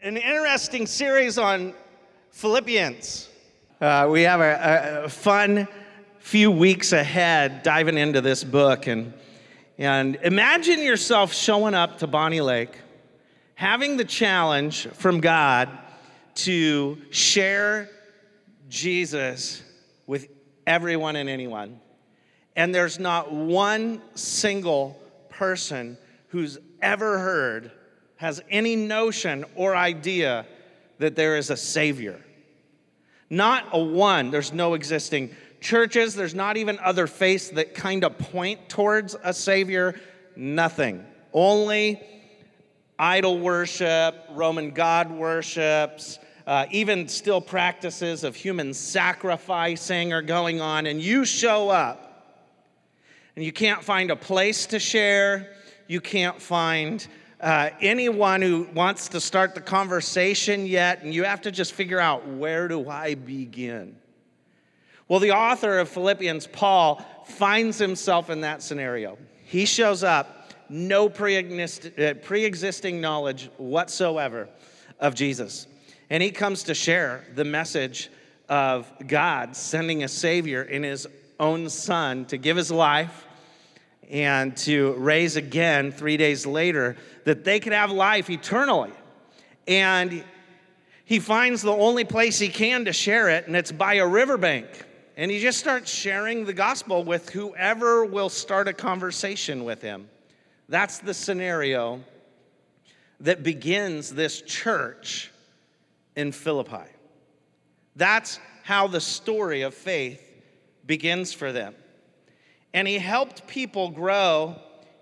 an interesting series on Philippians. Uh, we have a, a, fun few weeks ahead diving into this book. And, and imagine yourself showing up to Bonney Lake, having the challenge from God to share Jesus with everyone and anyone. And there's not one single person who's ever heard has any notion or idea that there is a Savior. Not a one, there's no existing churches, there's not even other faiths that kind of point towards a Savior. Nothing. Only idol worship, Roman God worships, uh, even still practices of human sacrificing are going on, and you show up and you can't find a place to share, you can't find uh, anyone who wants to start the conversation yet, and you have to just figure out where do I begin? Well, the author of Philippians, Paul, finds himself in that scenario. He shows up, no uh, pre existing knowledge whatsoever of Jesus. And he comes to share the message of God sending a Savior in his own Son to give his life and to raise again three days later, that they could have life eternally. And he finds the only place he can to share it, and it's by a riverbank. And he just starts sharing the gospel with whoever will start a conversation with him. That's the scenario that begins this church in Philippi. That's how the story of faith begins for them and he helped people grow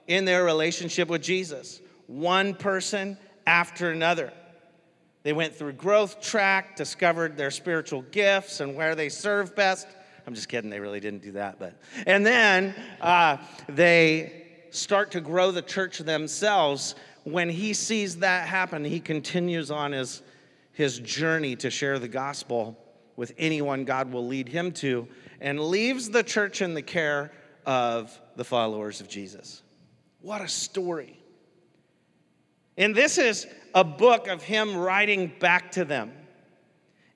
in their relationship with Jesus, one person after another. They went through growth track, discovered their spiritual gifts and where they serve best. I'm just kidding, they really didn't do that. But and then uh, they start to grow the church themselves. When he sees that happen, he continues on his, his journey to share the gospel with anyone God will lead him to, and leaves the church in the care of the followers of Jesus. What a story. And this is a book of him writing back to them.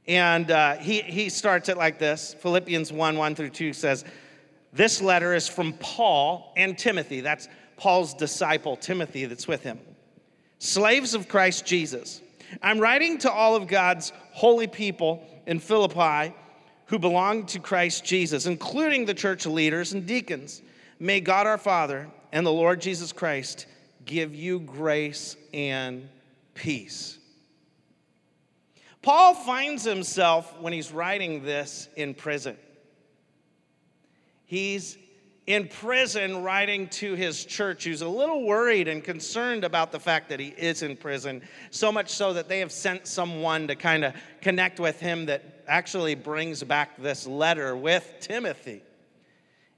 And uh, he, he starts it like this Philippians 1 1 through 2 says, This letter is from Paul and Timothy. That's Paul's disciple, Timothy, that's with him. Slaves of Christ Jesus. I'm writing to all of God's holy people in Philippi who belong to Christ Jesus, including the church leaders and deacons. May God our Father and the Lord Jesus Christ give you grace and peace. Paul finds himself, when he's writing this, in prison. He's in prison writing to his church who's a little worried and concerned about the fact that he is in prison, so much so that they have sent someone to kind of connect with him that actually brings back this letter with Timothy.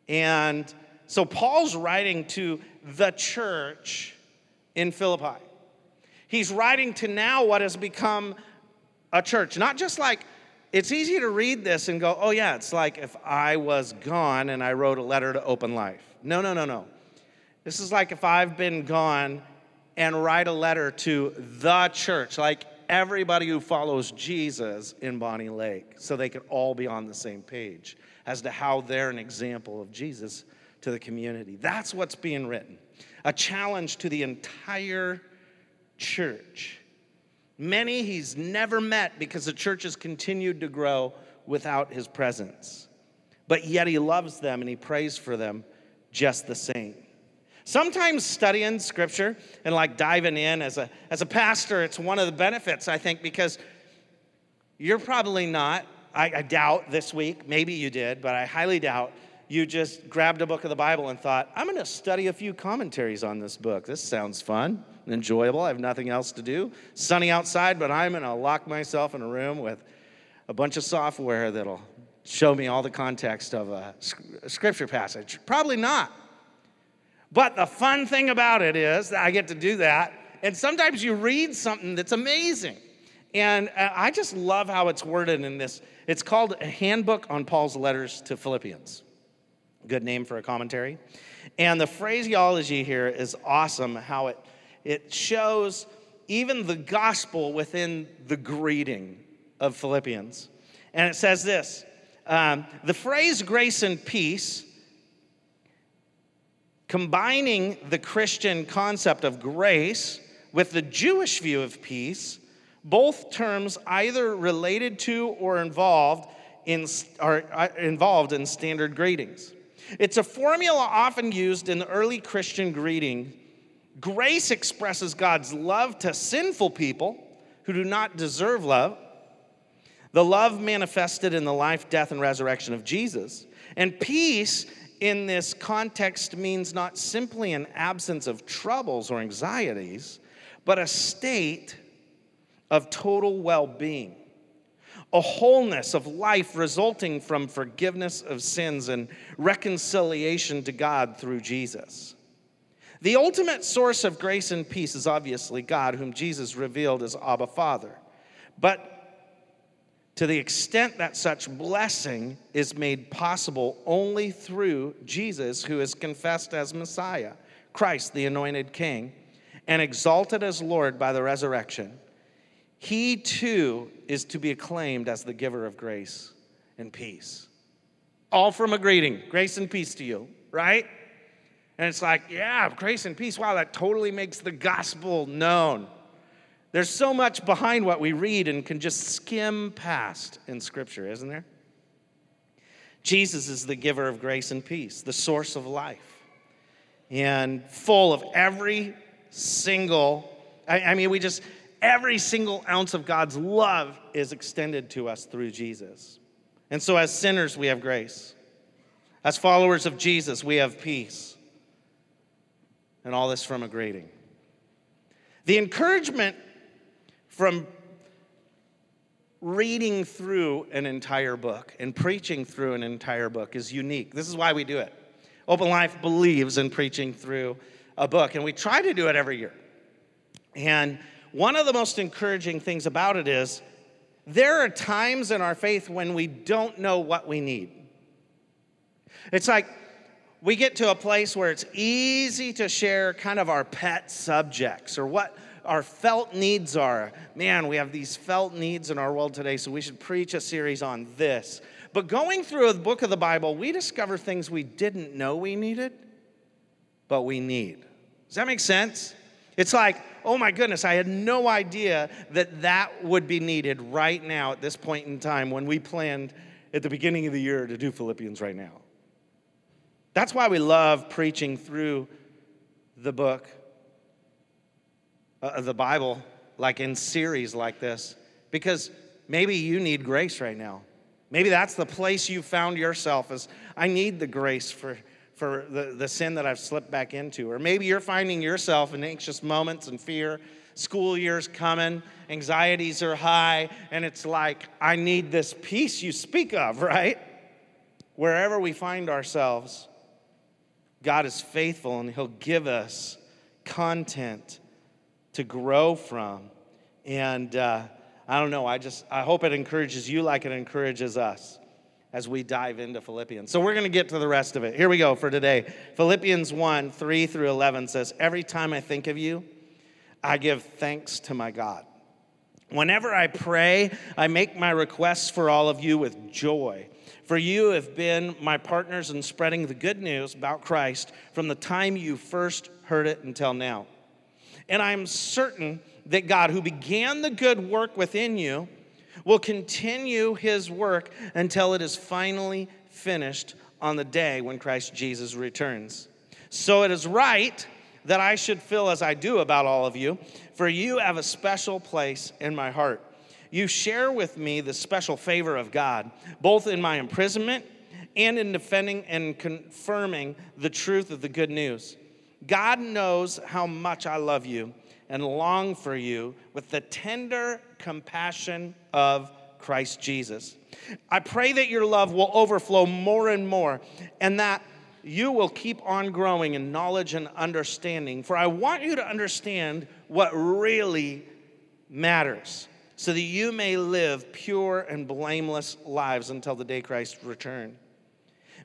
And so Paul's writing to the church in Philippi. He's writing to now what has become a church, not just like it's easy to read this and go, oh, yeah, it's like if I was gone and I wrote a letter to Open Life. No, no, no, no. This is like if I've been gone and write a letter to the church, like everybody who follows Jesus in Bonney Lake, so they could all be on the same page as to how they're an example of Jesus to the community. That's what's being written. A challenge to the entire church. Many he's never met because the church has continued to grow without his presence. But yet he loves them and he prays for them just the same. Sometimes studying scripture and like diving in as a, as a pastor, it's one of the benefits, I think, because you're probably not, I, I doubt this week, maybe you did, but I highly doubt you just grabbed a book of the Bible and thought, I'm going to study a few commentaries on this book. This sounds fun and enjoyable. I have nothing else to do. Sunny outside, but I'm going to lock myself in a room with a bunch of software that'll show me all the context of a scripture passage. Probably not. But the fun thing about it is that I get to do that. And sometimes you read something that's amazing. And uh, I just love how it's worded in this. It's called a handbook on Paul's letters to Philippians. Good name for a commentary. And the phraseology here is awesome, how it, it shows even the gospel within the greeting of Philippians. And it says this um, the phrase grace and peace, combining the Christian concept of grace with the Jewish view of peace, both terms either related to or involved in, are uh, involved in standard greetings. It's a formula often used in the early Christian greeting. Grace expresses God's love to sinful people who do not deserve love, the love manifested in the life, death, and resurrection of Jesus. And peace in this context means not simply an absence of troubles or anxieties, but a state of total well being, a wholeness of life resulting from forgiveness of sins and reconciliation to God through Jesus. The ultimate source of grace and peace is obviously God, whom Jesus revealed as Abba Father. But to the extent that such blessing is made possible only through Jesus, who is confessed as Messiah, Christ, the anointed King, and exalted as Lord by the resurrection, he too is to be acclaimed as the giver of grace and peace. All from a greeting grace and peace to you, right? And it's like, yeah, grace and peace. Wow, that totally makes the gospel known. There's so much behind what we read and can just skim past in Scripture, isn't there? Jesus is the giver of grace and peace, the source of life, and full of every single, I, I mean, we just, every single ounce of God's love is extended to us through Jesus. And so, as sinners, we have grace. As followers of Jesus, we have peace. And all this from a greeting. The encouragement from reading through an entire book and preaching through an entire book is unique. This is why we do it. Open Life believes in preaching through a book, and we try to do it every year. And one of the most encouraging things about it is there are times in our faith when we don't know what we need. It's like we get to a place where it's easy to share kind of our pet subjects or what our felt needs are. Man, we have these felt needs in our world today, so we should preach a series on this. But going through a book of the Bible, we discover things we didn't know we needed, but we need. Does that make sense? It's like, oh my goodness, I had no idea that that would be needed right now at this point in time when we planned at the beginning of the year to do Philippians right now. That's why we love preaching through the book Uh, of the Bible, like in series like this, because maybe you need grace right now. Maybe that's the place you found yourself as I need the grace for, for the, the sin that I've slipped back into. Or maybe you're finding yourself in anxious moments and fear. School year's coming, anxieties are high, and it's like, I need this peace you speak of, right? Wherever we find ourselves, God is faithful and He'll give us content to grow from. And uh, I don't know, I just, I hope it encourages you like it encourages us as we dive into Philippians. So we're going to get to the rest of it. Here we go for today. Philippians 1 3 through 11 says, Every time I think of you, I give thanks to my God. Whenever I pray, I make my requests for all of you with joy. For you have been my partners in spreading the good news about Christ from the time you first heard it until now. And I'm certain that God, who began the good work within you, will continue his work until it is finally finished on the day when Christ Jesus returns. So it is right that I should feel as I do about all of you, for you have a special place in my heart. You share with me the special favor of God, both in my imprisonment and in defending and confirming the truth of the good news. God knows how much I love you and long for you with the tender compassion of Christ Jesus. I pray that your love will overflow more and more and that you will keep on growing in knowledge and understanding. For I want you to understand what really matters so that you may live pure and blameless lives until the day Christ return.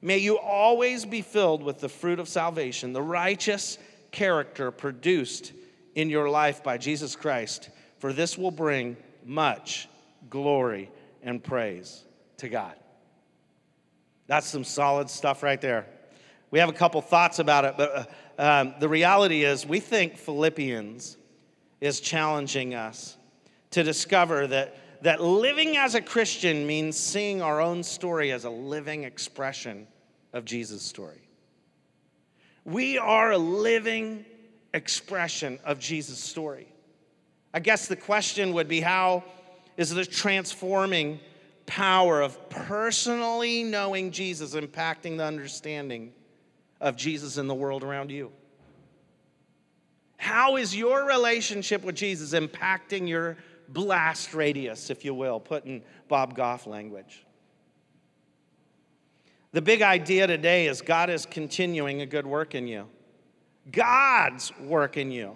May you always be filled with the fruit of salvation, the righteous character produced in your life by Jesus Christ, for this will bring much glory and praise to God. That's some solid stuff right there. We have a couple thoughts about it, but uh, um, the reality is we think Philippians is challenging us to discover that, that living as a Christian means seeing our own story as a living expression of Jesus' story. We are a living expression of Jesus' story. I guess the question would be how is the transforming power of personally knowing Jesus impacting the understanding of Jesus in the world around you? How is your relationship with Jesus impacting your blast radius, if you will, put in Bob Goff language? The big idea today is God is continuing a good work in you. God's work in you.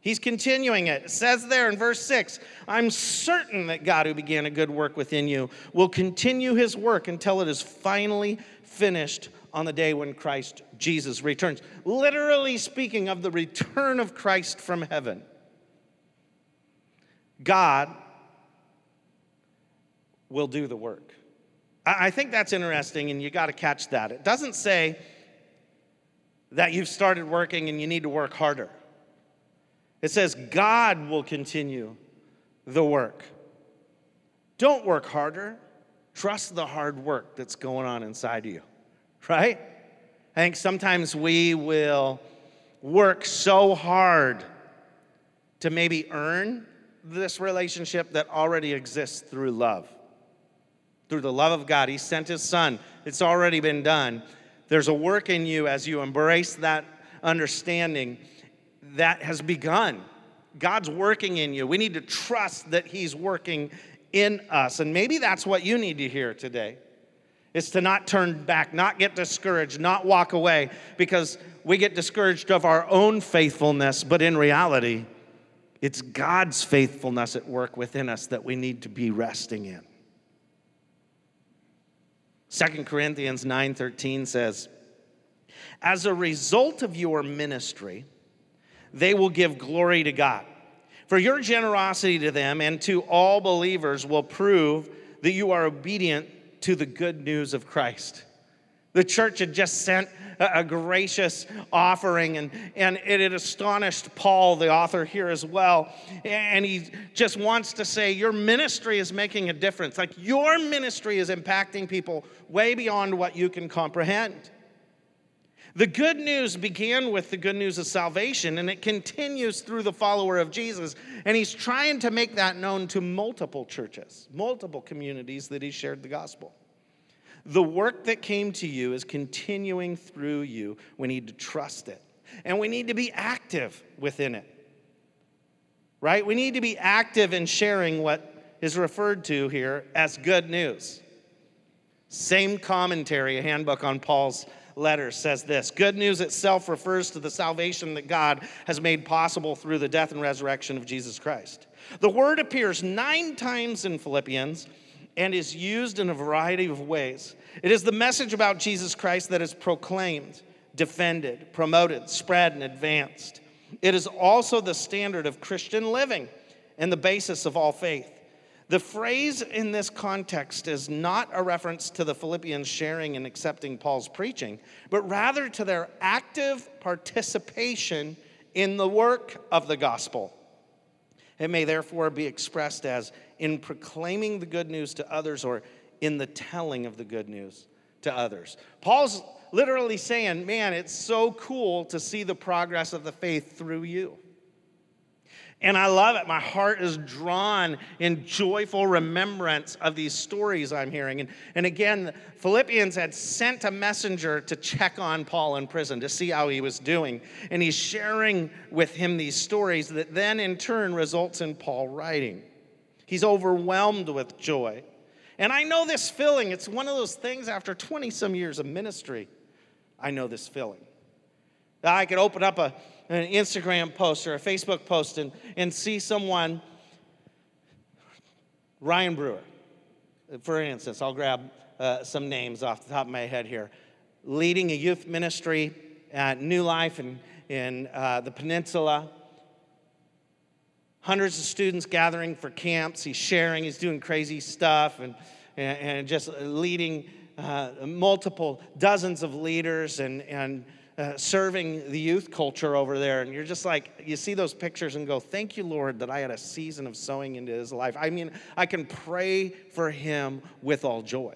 He's continuing it. It says there in verse 6 I'm certain that God, who began a good work within you, will continue his work until it is finally finished on the day when Christ Jesus returns. Literally speaking of the return of Christ from heaven. God will do the work. I think that's interesting, and you got to catch that. It doesn't say that you've started working and you need to work harder. It says, God will continue the work. Don't work harder. Trust the hard work that's going on inside you, right? I think sometimes we will work so hard to maybe earn this relationship that already exists through love. Through the love of God. He sent His Son, it's already been done. There's a work in you as you embrace that understanding that has begun. God's working in you. We need to trust that He's working in us. And maybe that's what you need to hear today. Is to not turn back, not get discouraged, not walk away because we get discouraged of our own faithfulness, but in reality, it's God's faithfulness at work within us that we need to be resting in. 2 Corinthians 9:13 says, "As a result of your ministry, they will give glory to God. For your generosity to them and to all believers will prove that you are obedient to the good news of Christ. The church had just sent a, gracious offering, and, and it had astonished Paul, the author here as well. And he just wants to say, Your ministry is making a difference. Like your ministry is impacting people way beyond what you can comprehend. The good news began with the good news of salvation, and it continues through the follower of Jesus. And he's trying to make that known to multiple churches, multiple communities that he shared the gospel. The work that came to you is continuing through you. We need to trust it, and we need to be active within it. Right? We need to be active in sharing what is referred to here as good news. Same commentary, a handbook on Paul's letter says this Good news itself refers to the salvation that God has made possible through the death and resurrection of Jesus Christ. The word appears nine times in Philippians and is used in a variety of ways. It is the message about Jesus Christ that is proclaimed, defended, promoted, spread, and advanced. It is also the standard of Christian living and the basis of all faith. The phrase in this context is not a reference to the Philippians sharing and accepting Paul's preaching, but rather to their active participation in the work of the gospel. It may therefore be expressed as in proclaiming the good news to others or in the telling of the good news to others. Paul's literally saying, Man, it's so cool to see the progress of the faith through you. And I love it. My heart is drawn in joyful remembrance of these stories I'm hearing. And, and again, Philippians had sent a messenger to check on Paul in prison to see how he was doing. And he's sharing with him these stories that then in turn results in Paul writing. He's overwhelmed with joy. And I know this feeling. It's one of those things after 20 some years of ministry, I know this feeling. That I could open up a, an Instagram post or a Facebook post and, and see someone, Ryan Brewer, for instance, I'll grab uh, some names off the top of my head here, leading a youth ministry at New Life in, in uh, the peninsula. Hundreds of students gathering for camps. He's sharing, he's doing crazy stuff, and, and, and just leading uh, multiple dozens of leaders and, and uh, serving the youth culture over there. And you're just like, you see those pictures and go, Thank you, Lord, that I had a season of sowing into his life. I mean, I can pray for him with all joy.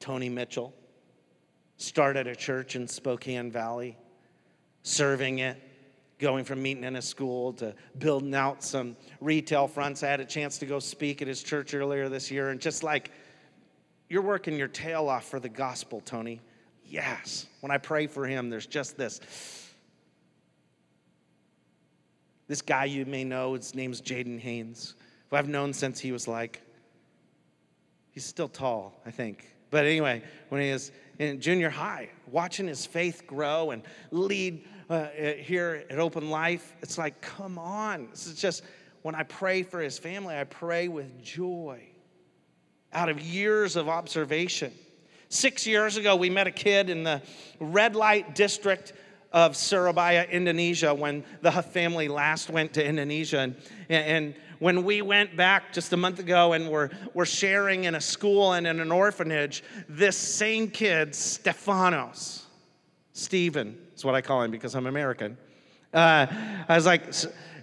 Tony Mitchell started a church in Spokane Valley, serving it, going from meeting in a school to building out some retail fronts. I had a chance to go speak at his church earlier this year, and just like, you're working your tail off for the gospel, Tony. Yes. When I pray for him, there's just this. This guy you may know, his name's Jaden Haynes, who I've known since he was like, he's still tall, I think. But anyway, when he was in junior high, watching his faith grow and lead uh, here at Open Life, it's like, come on. This is just, when I pray for his family, I pray with joy out of years of observation. Six years ago, we met a kid in the red light district of Surabaya, Indonesia, when the Huff family last went to Indonesia. And, and when we went back just a month ago and we're, we're sharing in a school and in an orphanage, this same kid, Stefanos, Stephen is what I call him because I'm American. Uh, I was like,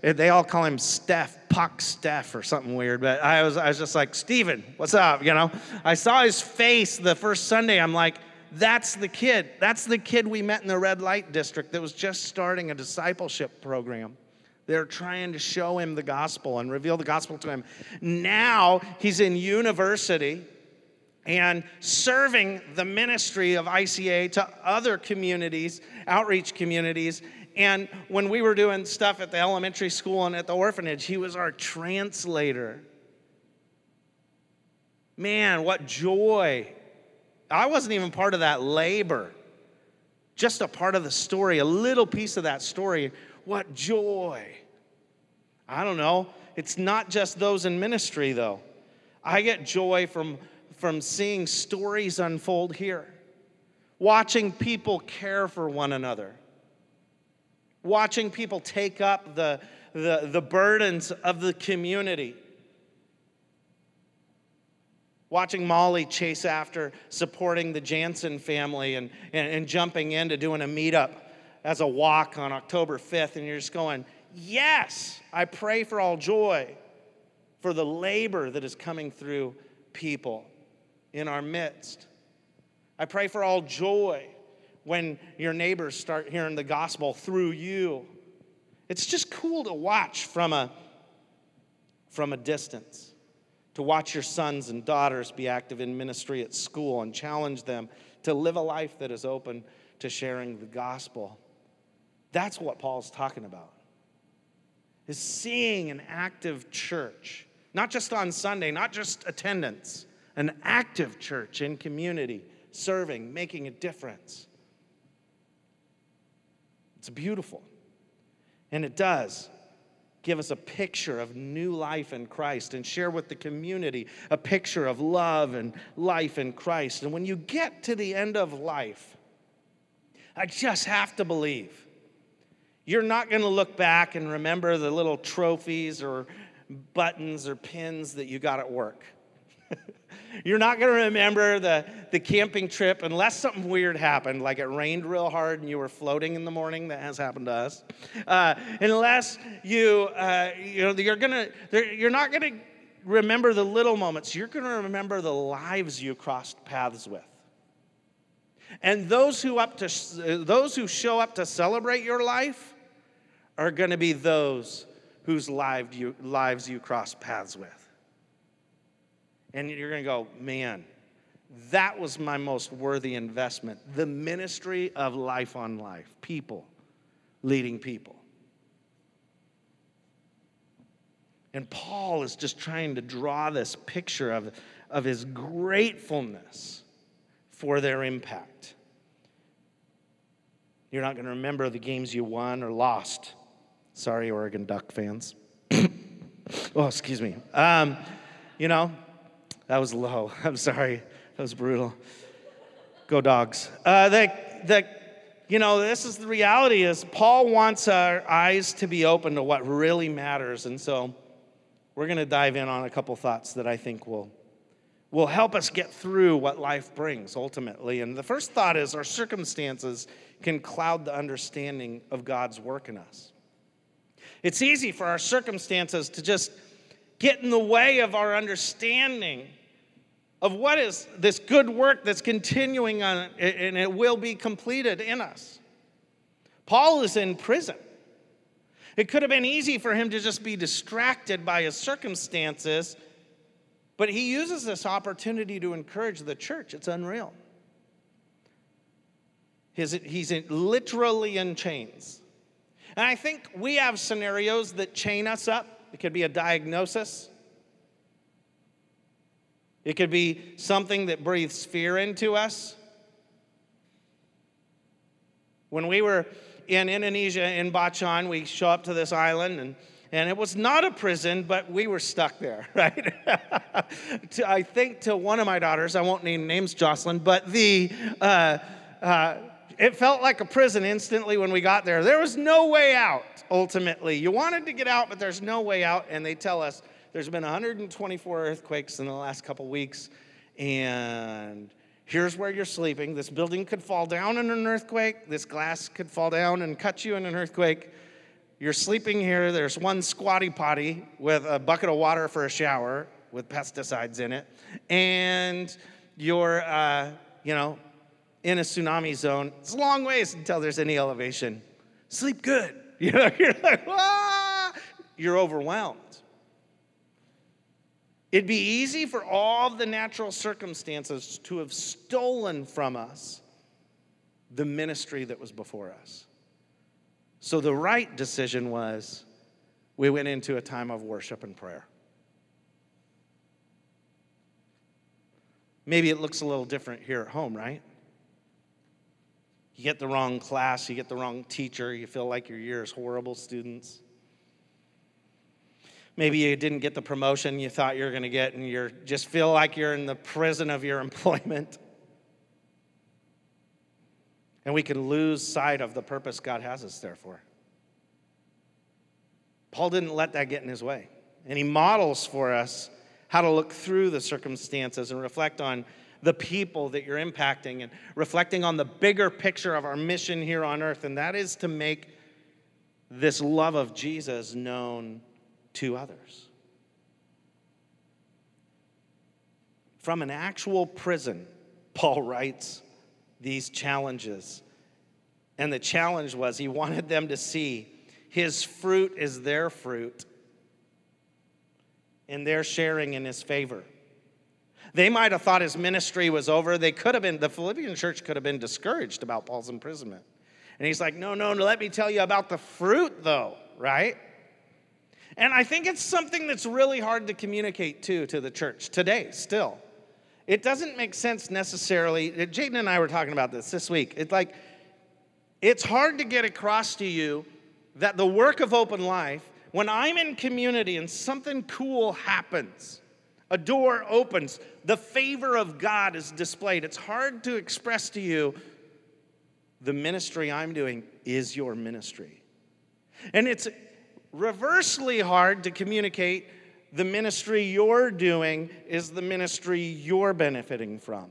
they all call him Steph, Pak Steph or something weird, but I was, I was just like, Stephen, what's up? You know, I saw his face the first Sunday. I'm like, that's the kid. That's the kid we met in the red light district that was just starting a discipleship program. They're trying to show him the gospel and reveal the gospel to him. Now he's in university and serving the ministry of ICA to other communities, outreach communities. And when we were doing stuff at the elementary school and at the orphanage, he was our translator. Man, what joy. I wasn't even part of that labor, just a part of the story, a little piece of that story what joy. I don't know. It's not just those in ministry, though. I get joy from, from seeing stories unfold here, watching people care for one another, watching people take up the, the, the burdens of the community. Watching Molly chase after supporting the Jansen family and, and, and jumping into doing a meetup as a walk on October 5th, and you're just going, Yes, I pray for all joy for the labor that is coming through people in our midst. I pray for all joy when your neighbors start hearing the gospel through you. It's just cool to watch from a, from a distance, to watch your sons and daughters be active in ministry at school and challenge them to live a life that is open to sharing the gospel. That's what Paul's talking about. Is seeing an active church, not just on Sunday, not just attendance, an active church in community, serving, making a difference. It's beautiful. And it does give us a picture of new life in Christ and share with the community a picture of love and life in Christ. And when you get to the end of life, I just have to believe you're not going to look back and remember the little trophies or buttons or pins that you got at work. You're not going to remember the, the camping trip unless something weird happened, like it rained real hard and you were floating in the morning. That has happened to us. Uh, unless you, uh, you know, you're gonna, you're not going to remember the little moments. You're going to remember the lives you crossed paths with. And those who up to those who show up to celebrate your life are going to be those whose lives you, lives you cross paths with. And you're going to go, man, that was my most worthy investment. The ministry of life on life, people leading people. And Paul is just trying to draw this picture of, of his gratefulness for their impact. You're not going to remember the games you won or lost. Sorry, Oregon Duck fans. oh, excuse me. Um, you know, that was low. I'm sorry. That was brutal. Go dogs. Uh, that, the, you know, this is the reality is Paul wants our eyes to be open to what really matters. And so we're going to dive in on a couple thoughts that I think will will help us get through what life brings ultimately. And the first thought is our circumstances can cloud the understanding of God's work in us. It's easy for our circumstances to just get in the way of our understanding of what is this good work that's continuing on and it will be completed in us. Paul is in prison. It could have been easy for him to just be distracted by his circumstances but he uses this opportunity to encourage the church. It's unreal. His, he's in, literally in chains. And I think we have scenarios that chain us up. It could be a diagnosis, it could be something that breathes fear into us. When we were in Indonesia, in Bacan, we show up to this island and and it was not a prison, but we were stuck there, right? I think to one of my daughters, I won't name names, Jocelyn, but the uh, uh, it felt like a prison instantly when we got there. There was no way out. Ultimately, you wanted to get out, but there's no way out. And they tell us there's been 124 earthquakes in the last couple weeks, and here's where you're sleeping. This building could fall down in an earthquake. This glass could fall down and cut you in an earthquake. You're sleeping here. There's one squatty potty with a bucket of water for a shower with pesticides in it. And you're, uh, you know, in a tsunami zone. It's a long ways until there's any elevation. Sleep good. You know, you're like, ah! You're overwhelmed. It'd be easy for all the natural circumstances to have stolen from us the ministry that was before us. So the right decision was we went into a time of worship and prayer. Maybe it looks a little different here at home, right? You get the wrong class, you get the wrong teacher, you feel like your year is horrible, students. Maybe you didn't get the promotion you thought you were going to get, and you just feel like you're in the prison of your employment. And we can lose sight of the purpose God has us there for. Paul didn't let that get in his way. And he models for us how to look through the circumstances and reflect on the people that you're impacting and reflecting on the bigger picture of our mission here on earth, and that is to make this love of Jesus known to others. From an actual prison, Paul writes, these challenges. And the challenge was he wanted them to see his fruit is their fruit, and they're sharing in his favor. They might have thought his ministry was over. They could have been, the Philippian church could have been discouraged about Paul's imprisonment. And he's like, no, no, no, let me tell you about the fruit, though, right? And I think it's something that's really hard to communicate to to the church today, still. It doesn't make sense necessarily. Jaden and I were talking about this this week. It's like, it's hard to get across to you that the work of open life, when I'm in community and something cool happens, a door opens, the favor of God is displayed. It's hard to express to you the ministry I'm doing is your ministry. And it's reversely hard to communicate the ministry you're doing is the ministry you're benefiting from.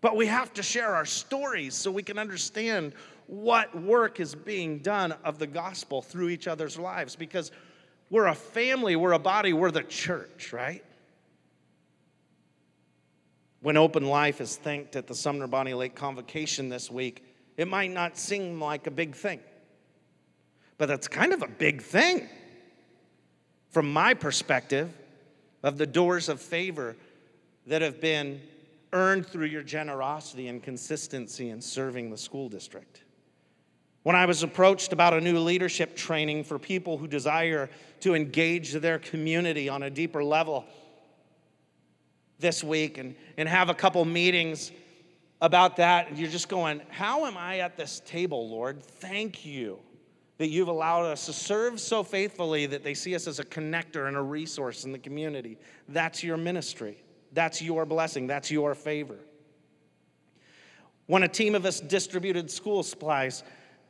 But we have to share our stories so we can understand what work is being done of the gospel through each other's lives because we're a family, we're a body, we're the church, right? When Open Life is thanked at the Sumner Bonney Lake Convocation this week, it might not seem like a big thing, but that's kind of a big thing from my perspective, of the doors of favor that have been earned through your generosity and consistency in serving the school district. When I was approached about a new leadership training for people who desire to engage their community on a deeper level this week and, and have a couple meetings about that, And you're just going, How am I at this table, Lord? Thank you that you've allowed us to serve so faithfully that they see us as a connector and a resource in the community. That's your ministry. That's your blessing. That's your favor. When a team of us distributed school supplies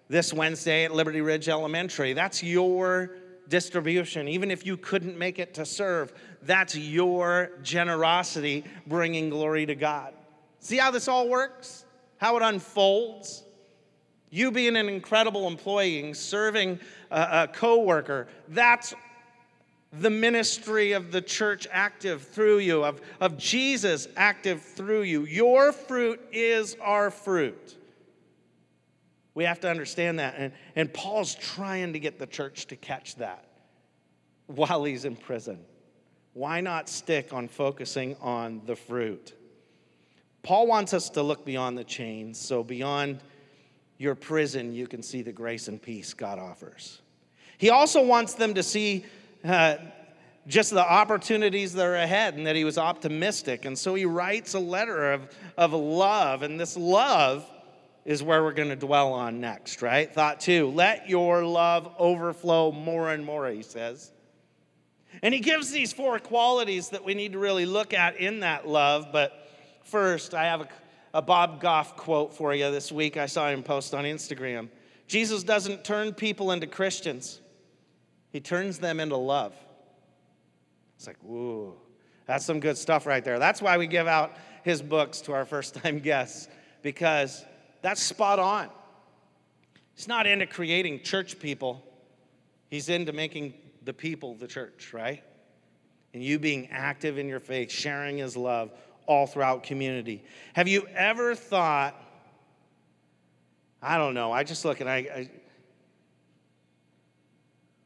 this Wednesday at Liberty Ridge Elementary, that's your distribution. Even if you couldn't make it to serve, that's your generosity bringing glory to God. See how this all works? How it unfolds? You being an incredible employee, serving a, a coworker, that's the ministry of the church active through you, of, of Jesus active through you. Your fruit is our fruit. We have to understand that. And, and Paul's trying to get the church to catch that while he's in prison. Why not stick on focusing on the fruit? Paul wants us to look beyond the chains, so beyond your prison, you can see the grace and peace God offers. He also wants them to see uh, just the opportunities that are ahead and that he was optimistic. And so he writes a letter of, of love, and this love is where we're going to dwell on next, right? Thought two let your love overflow more and more, he says. And he gives these four qualities that we need to really look at in that love. But first, I have a a Bob Goff quote for you this week. I saw him post on Instagram. Jesus doesn't turn people into Christians, he turns them into love. It's like, whoa, that's some good stuff right there. That's why we give out his books to our first time guests, because that's spot on. He's not into creating church people, he's into making the people the church, right? And you being active in your faith, sharing his love, all throughout community. Have you ever thought, I don't know, I just look and I, I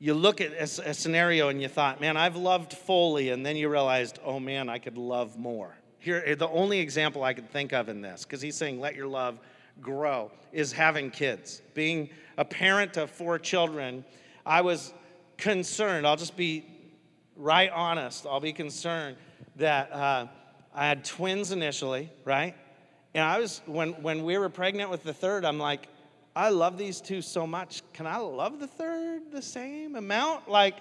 you look at a, a, scenario and you thought, man, I've loved fully, and then you realized, oh man, I could love more. Here, eh, the only example I could think of in this, because he's saying, let your love grow, is having kids. Being a parent of four children, I was concerned, I'll just be right honest, I'll be concerned that. Uh, I had twins initially, right? And I was, when, when we were pregnant with the third, I'm like, I love these two so much. Can I love the third the same amount? Like,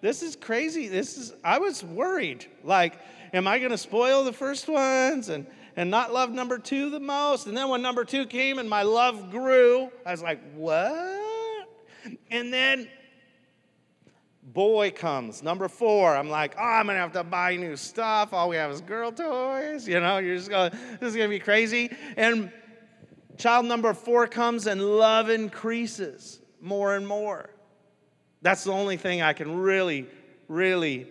this is crazy. This is, I was worried. Like, am I going to spoil the first ones and, and not love number two the most? And then when number two came and my love grew, I was like, what? And then boy comes. Number four, I'm like, oh, I'm gonna have to buy new stuff. All we have is girl toys. You know, you're just going, this is gonna be crazy. And child number four comes and love increases more and more. That's the only thing I can really, really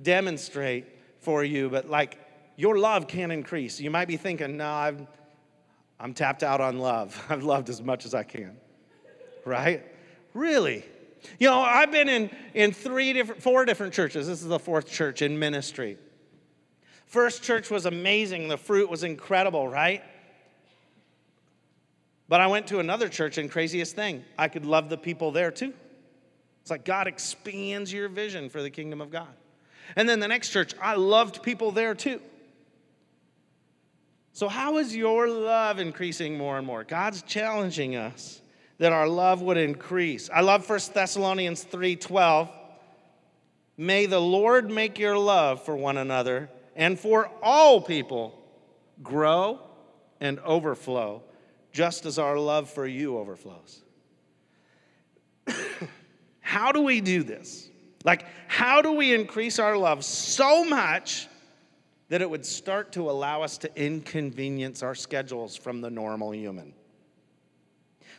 demonstrate for you. But like, your love can increase. You might be thinking, no, I've, I'm tapped out on love. I've loved as much as I can. Right? Really? You know, I've been in, in three different, four different churches. This is the fourth church in ministry. First church was amazing. The fruit was incredible, right? But I went to another church, and craziest thing, I could love the people there too. It's like God expands your vision for the kingdom of God. And then the next church, I loved people there too. So, how is your love increasing more and more? God's challenging us that our love would increase. I love 1 Thessalonians 3:12. May the Lord make your love for one another and for all people grow and overflow, just as our love for you overflows. how do we do this? Like, how do we increase our love so much that it would start to allow us to inconvenience our schedules from the normal human?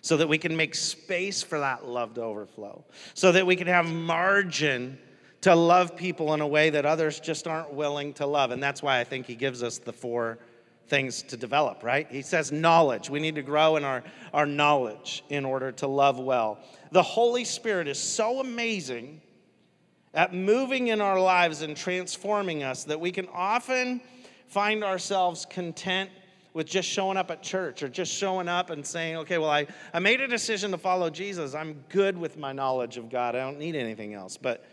So that we can make space for that love to overflow, so that we can have margin to love people in a way that others just aren't willing to love. And that's why I think he gives us the four things to develop, right? He says knowledge. We need to grow in our, our knowledge in order to love well. The Holy Spirit is so amazing at moving in our lives and transforming us that we can often find ourselves content with just showing up at church or just showing up and saying, okay, well, I, I made a decision to follow Jesus. I'm good with my knowledge of God. I don't need anything else. But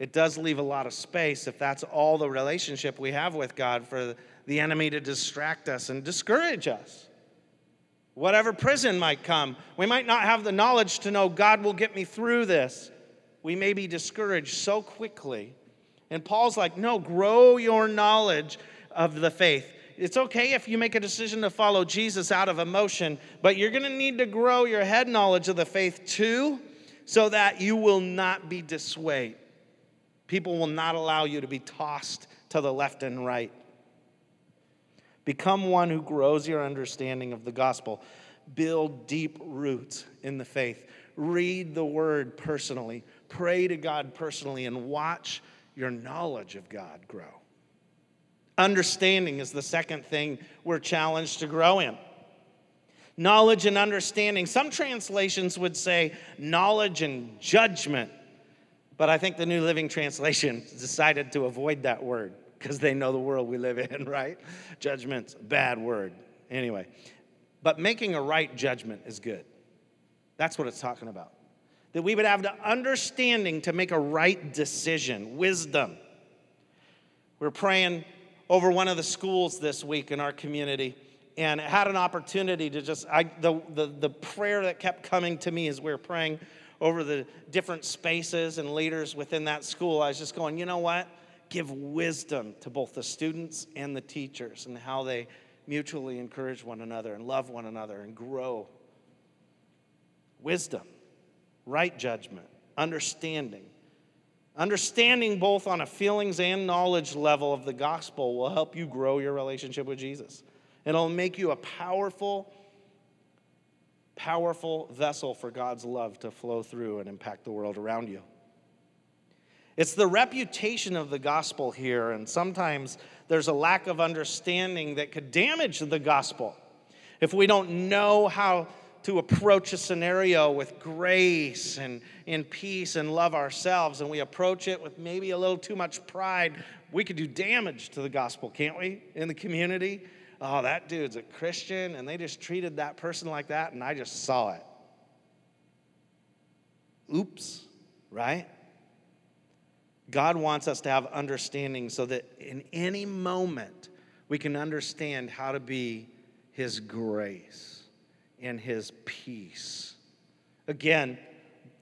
it does leave a lot of space if that's all the relationship we have with God for the enemy to distract us and discourage us. Whatever prison might come, we might not have the knowledge to know God will get me through this. We may be discouraged so quickly. And Paul's like, no, grow your knowledge of the faith it's okay if you make a decision to follow Jesus out of emotion, but you're going to need to grow your head knowledge of the faith too, so that you will not be dissuaded. People will not allow you to be tossed to the left and right. Become one who grows your understanding of the gospel. Build deep roots in the faith. Read the word personally. Pray to God personally and watch your knowledge of God grow. Understanding is the second thing we're challenged to grow in. Knowledge and understanding. Some translations would say knowledge and judgment, but I think the New Living Translation decided to avoid that word because they know the world we live in, right? Judgment's a bad word. Anyway, but making a right judgment is good. That's what it's talking about. That we would have the understanding to make a right decision, wisdom. We're praying over one of the schools this week in our community and had an opportunity to just, I, the, the, the prayer that kept coming to me as we were praying over the different spaces and leaders within that school, I was just going, you know what? Give wisdom to both the students and the teachers and how they mutually encourage one another and love one another and grow. Wisdom, right judgment, understanding. Understanding both on a feelings and knowledge level of the gospel will help you grow your relationship with Jesus. It'll make you a powerful, powerful vessel for God's love to flow through and impact the world around you. It's the reputation of the gospel here, and sometimes there's a lack of understanding that could damage the gospel. If we don't know how to approach a scenario with grace and in peace and love ourselves, and we approach it with maybe a little too much pride, we could do damage to the gospel, can't we, in the community? Oh, that dude's a Christian, and they just treated that person like that, and I just saw it. Oops, right? God wants us to have understanding so that in any moment we can understand how to be His grace and His peace. Again,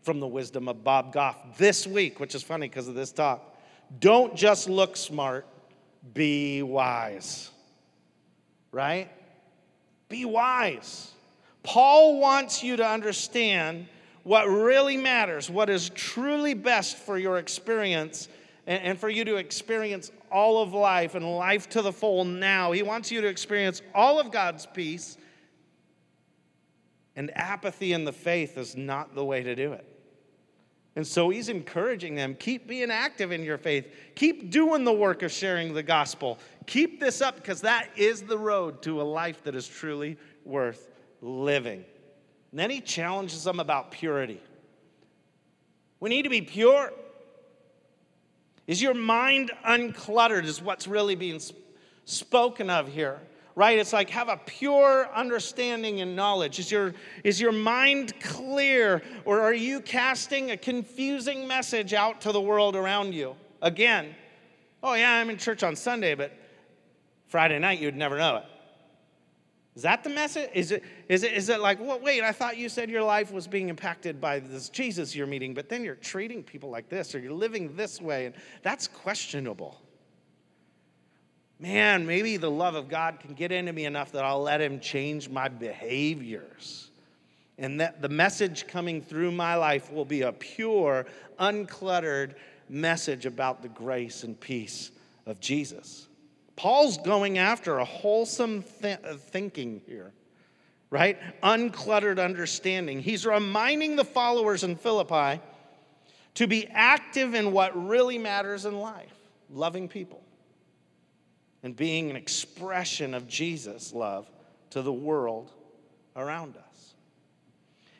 from the wisdom of Bob Goff this week, which is funny because of this talk. Don't just look smart, be wise. Right? Be wise. Paul wants you to understand what really matters, what is truly best for your experience and, and for you to experience all of life and life to the full now. He wants you to experience all of God's peace. And apathy in the faith is not the way to do it. And so he's encouraging them keep being active in your faith, keep doing the work of sharing the gospel, keep this up because that is the road to a life that is truly worth living. And then he challenges them about purity. We need to be pure. Is your mind uncluttered, is what's really being spoken of here, right? It's like have a pure understanding and knowledge. Is your, is your mind clear, or are you casting a confusing message out to the world around you? Again, oh, yeah, I'm in church on Sunday, but Friday night you'd never know it. Is that the message? Is it, is it, is it like, well, wait, I thought you said your life was being impacted by this Jesus you're meeting, but then you're treating people like this or you're living this way, and that's questionable. Man, maybe the love of God can get into me enough that I'll let Him change my behaviors. And that the message coming through my life will be a pure, uncluttered message about the grace and peace of Jesus. Paul's going after a wholesome th- uh, thinking here, right? Uncluttered understanding. He's reminding the followers in Philippi to be active in what really matters in life loving people and being an expression of Jesus' love to the world around us.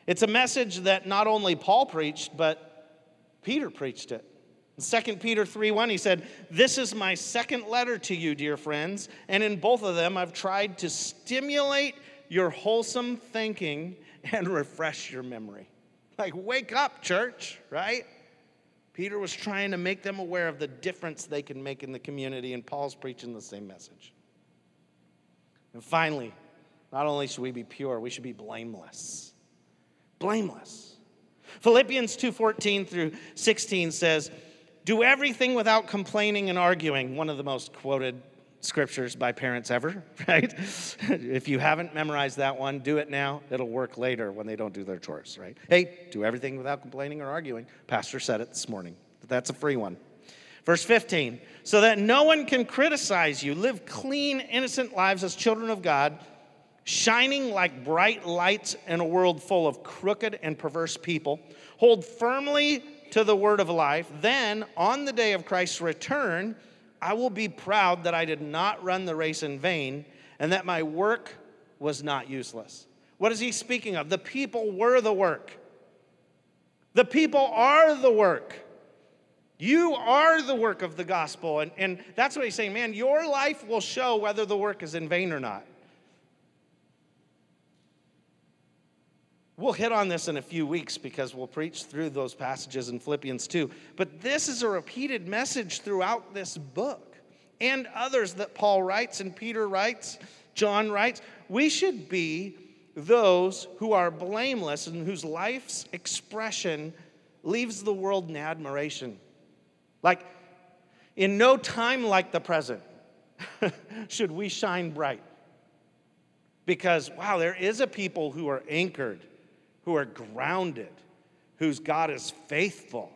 It's a message that not only Paul preached, but Peter preached it. In 2 Peter 3 1, he said, This is my second letter to you, dear friends, and in both of them I've tried to stimulate your wholesome thinking and refresh your memory. Like, wake up, church, right? Peter was trying to make them aware of the difference they can make in the community, and Paul's preaching the same message. And finally, not only should we be pure, we should be blameless. Blameless. Philippians 2:14 through 16 says, do everything without complaining and arguing, one of the most quoted scriptures by parents ever, right? if you haven't memorized that one, do it now. It'll work later when they don't do their chores, right? Hey, do everything without complaining or arguing. Pastor said it this morning. That's a free one. Verse 15, so that no one can criticize you. Live clean, innocent lives as children of God, shining like bright lights in a world full of crooked and perverse people. Hold firmly to the word of life. Then, on the day of Christ's return, I will be proud that I did not run the race in vain and that my work was not useless. What is he speaking of? The people were the work. The people are the work. You are the work of the gospel. And, and that's what he's saying, man, your life will show whether the work is in vain or not. We'll hit on this in a few weeks because we'll preach through those passages in Philippians 2. But this is a repeated message throughout this book and others that Paul writes and Peter writes, John writes. We should be those who are blameless and whose life's expression leaves the world in admiration. Like, in no time like the present should we shine bright. Because, wow, there is a people who are anchored who are grounded, whose God is faithful.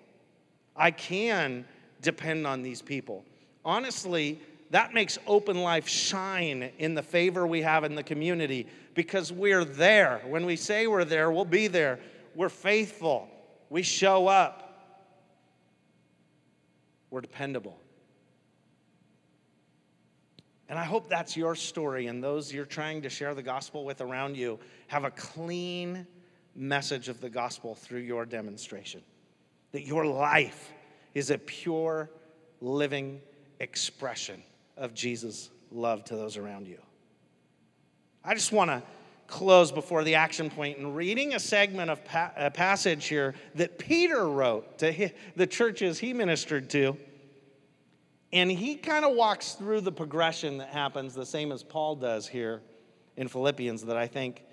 I can depend on these people. Honestly, that makes open life shine in the favor we have in the community because we're there. When we say we're there, we'll be there. We're faithful. We show up. We're dependable. And I hope that's your story and those you're trying to share the gospel with around you have a clean message of the gospel through your demonstration. That your life is a pure, living expression of Jesus' love to those around you. I just want to close before the action point in reading a segment of pa- a passage here that Peter wrote to his, the churches he ministered to. And he kind of walks through the progression that happens the same as Paul does here in Philippians that I think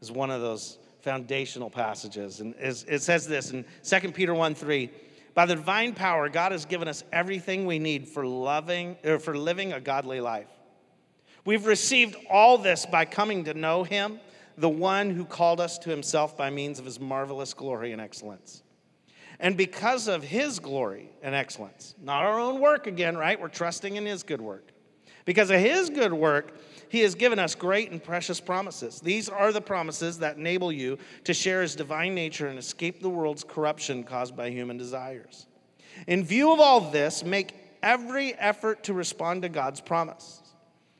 is one of those foundational passages. And it says this in 2 Peter 1 3. By the divine power, God has given us everything we need for loving or for living a godly life. We've received all this by coming to know him, the one who called us to himself by means of his marvelous glory and excellence. And because of his glory and excellence, not our own work again, right? We're trusting in his good work. Because of his good work, he has given us great and precious promises. These are the promises that enable you to share his divine nature and escape the world's corruption caused by human desires. In view of all this, make every effort to respond to God's promise.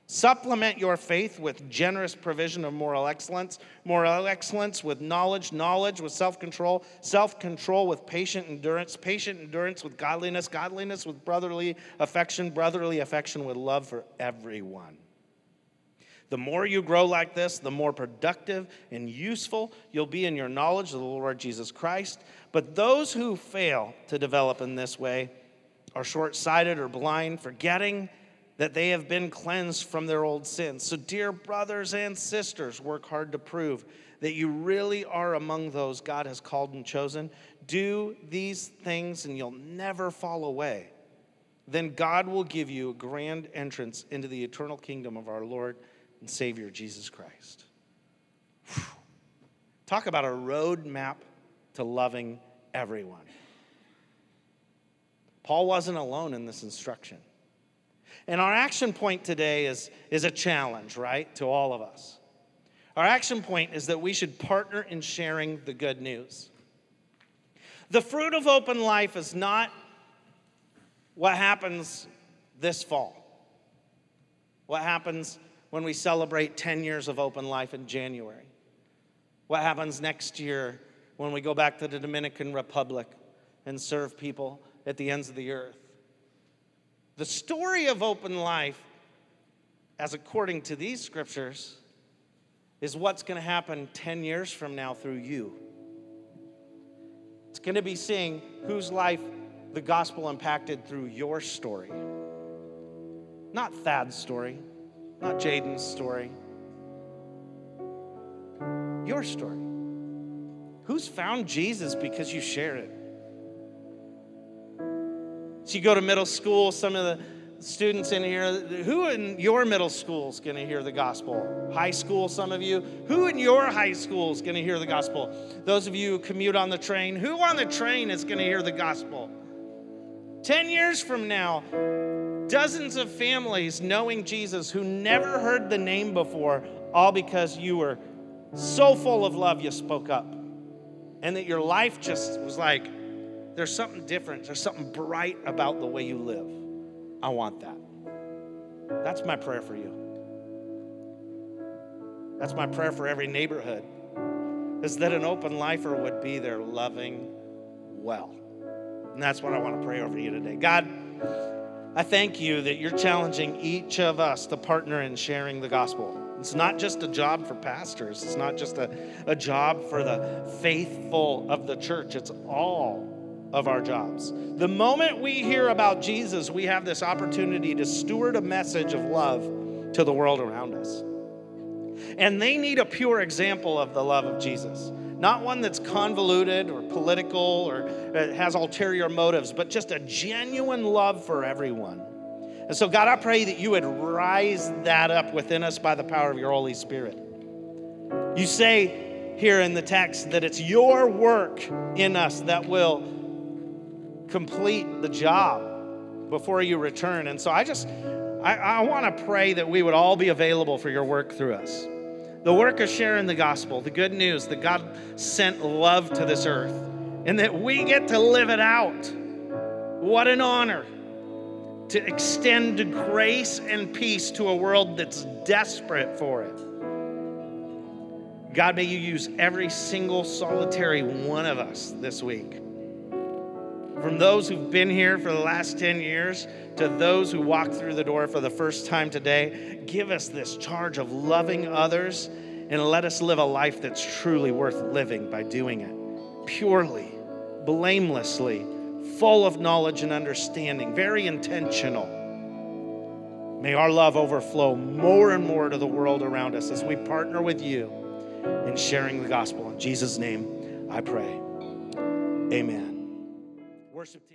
Supplement your faith with generous provision of moral excellence, moral excellence with knowledge, knowledge with self control, self control with patient endurance, patient endurance with godliness, godliness with brotherly affection, brotherly affection with love for everyone. The more you grow like this, the more productive and useful you'll be in your knowledge of the Lord Jesus Christ. But those who fail to develop in this way are short sighted or blind, forgetting that they have been cleansed from their old sins. So, dear brothers and sisters, work hard to prove that you really are among those God has called and chosen. Do these things, and you'll never fall away. Then God will give you a grand entrance into the eternal kingdom of our Lord and Savior Jesus Christ. Whew. Talk about a roadmap to loving everyone. Paul wasn't alone in this instruction. And our action point today is, is a challenge, right, to all of us. Our action point is that we should partner in sharing the good news. The fruit of open life is not what happens this fall, what happens when we celebrate 10 years of open life in January? What happens next year when we go back to the Dominican Republic and serve people at the ends of the earth? The story of open life, as according to these scriptures, is what's going to happen 10 years from now through you. It's going to be seeing whose life the gospel impacted through your story, not Thad's story not Jaden's story. Your story. Who's found Jesus because you shared it? So you go to middle school, some of the students in here, who in your middle school is going to hear the gospel? High school, some of you. Who in your high school is going to hear the gospel? Those of you who commute on the train, who on the train is going to hear the gospel? 10 years from now, dozens of families knowing Jesus who never heard the name before, all because you were so full of love you spoke up. And that your life just was like, there's something different, there's something bright about the way you live. I want that. That's my prayer for you. That's my prayer for every neighborhood, is that an open lifer would be there loving well. And that's what I want to pray over you today. God, I thank you that you're challenging each of us to partner in sharing the gospel. It's not just a job for pastors, it's not just a, a job for the faithful of the church, it's all of our jobs. The moment we hear about Jesus, we have this opportunity to steward a message of love to the world around us. And they need a pure example of the love of Jesus. Not one that's convoluted or political or uh, has ulterior motives, but just a genuine love for everyone. And so, God, I pray that you would rise that up within us by the power of your Holy Spirit. You say here in the text that it's your work in us that will complete the job before you return. And so I just, I, I want to pray that we would all be available for your work through us. The work of sharing the gospel, the good news that God sent love to this earth, and that we get to live it out. What an honor to extend grace and peace to a world that's desperate for it. God, may you use every single solitary one of us this week from those who've been here for the last 10 years to those who walk through the door for the first time today, give us this charge of loving others and let us live a life that's truly worth living by doing it purely, blamelessly, full of knowledge and understanding, very intentional. May our love overflow more and more to the world around us as we partner with you in sharing the gospel. In Jesus' name, I pray. Amen worship team.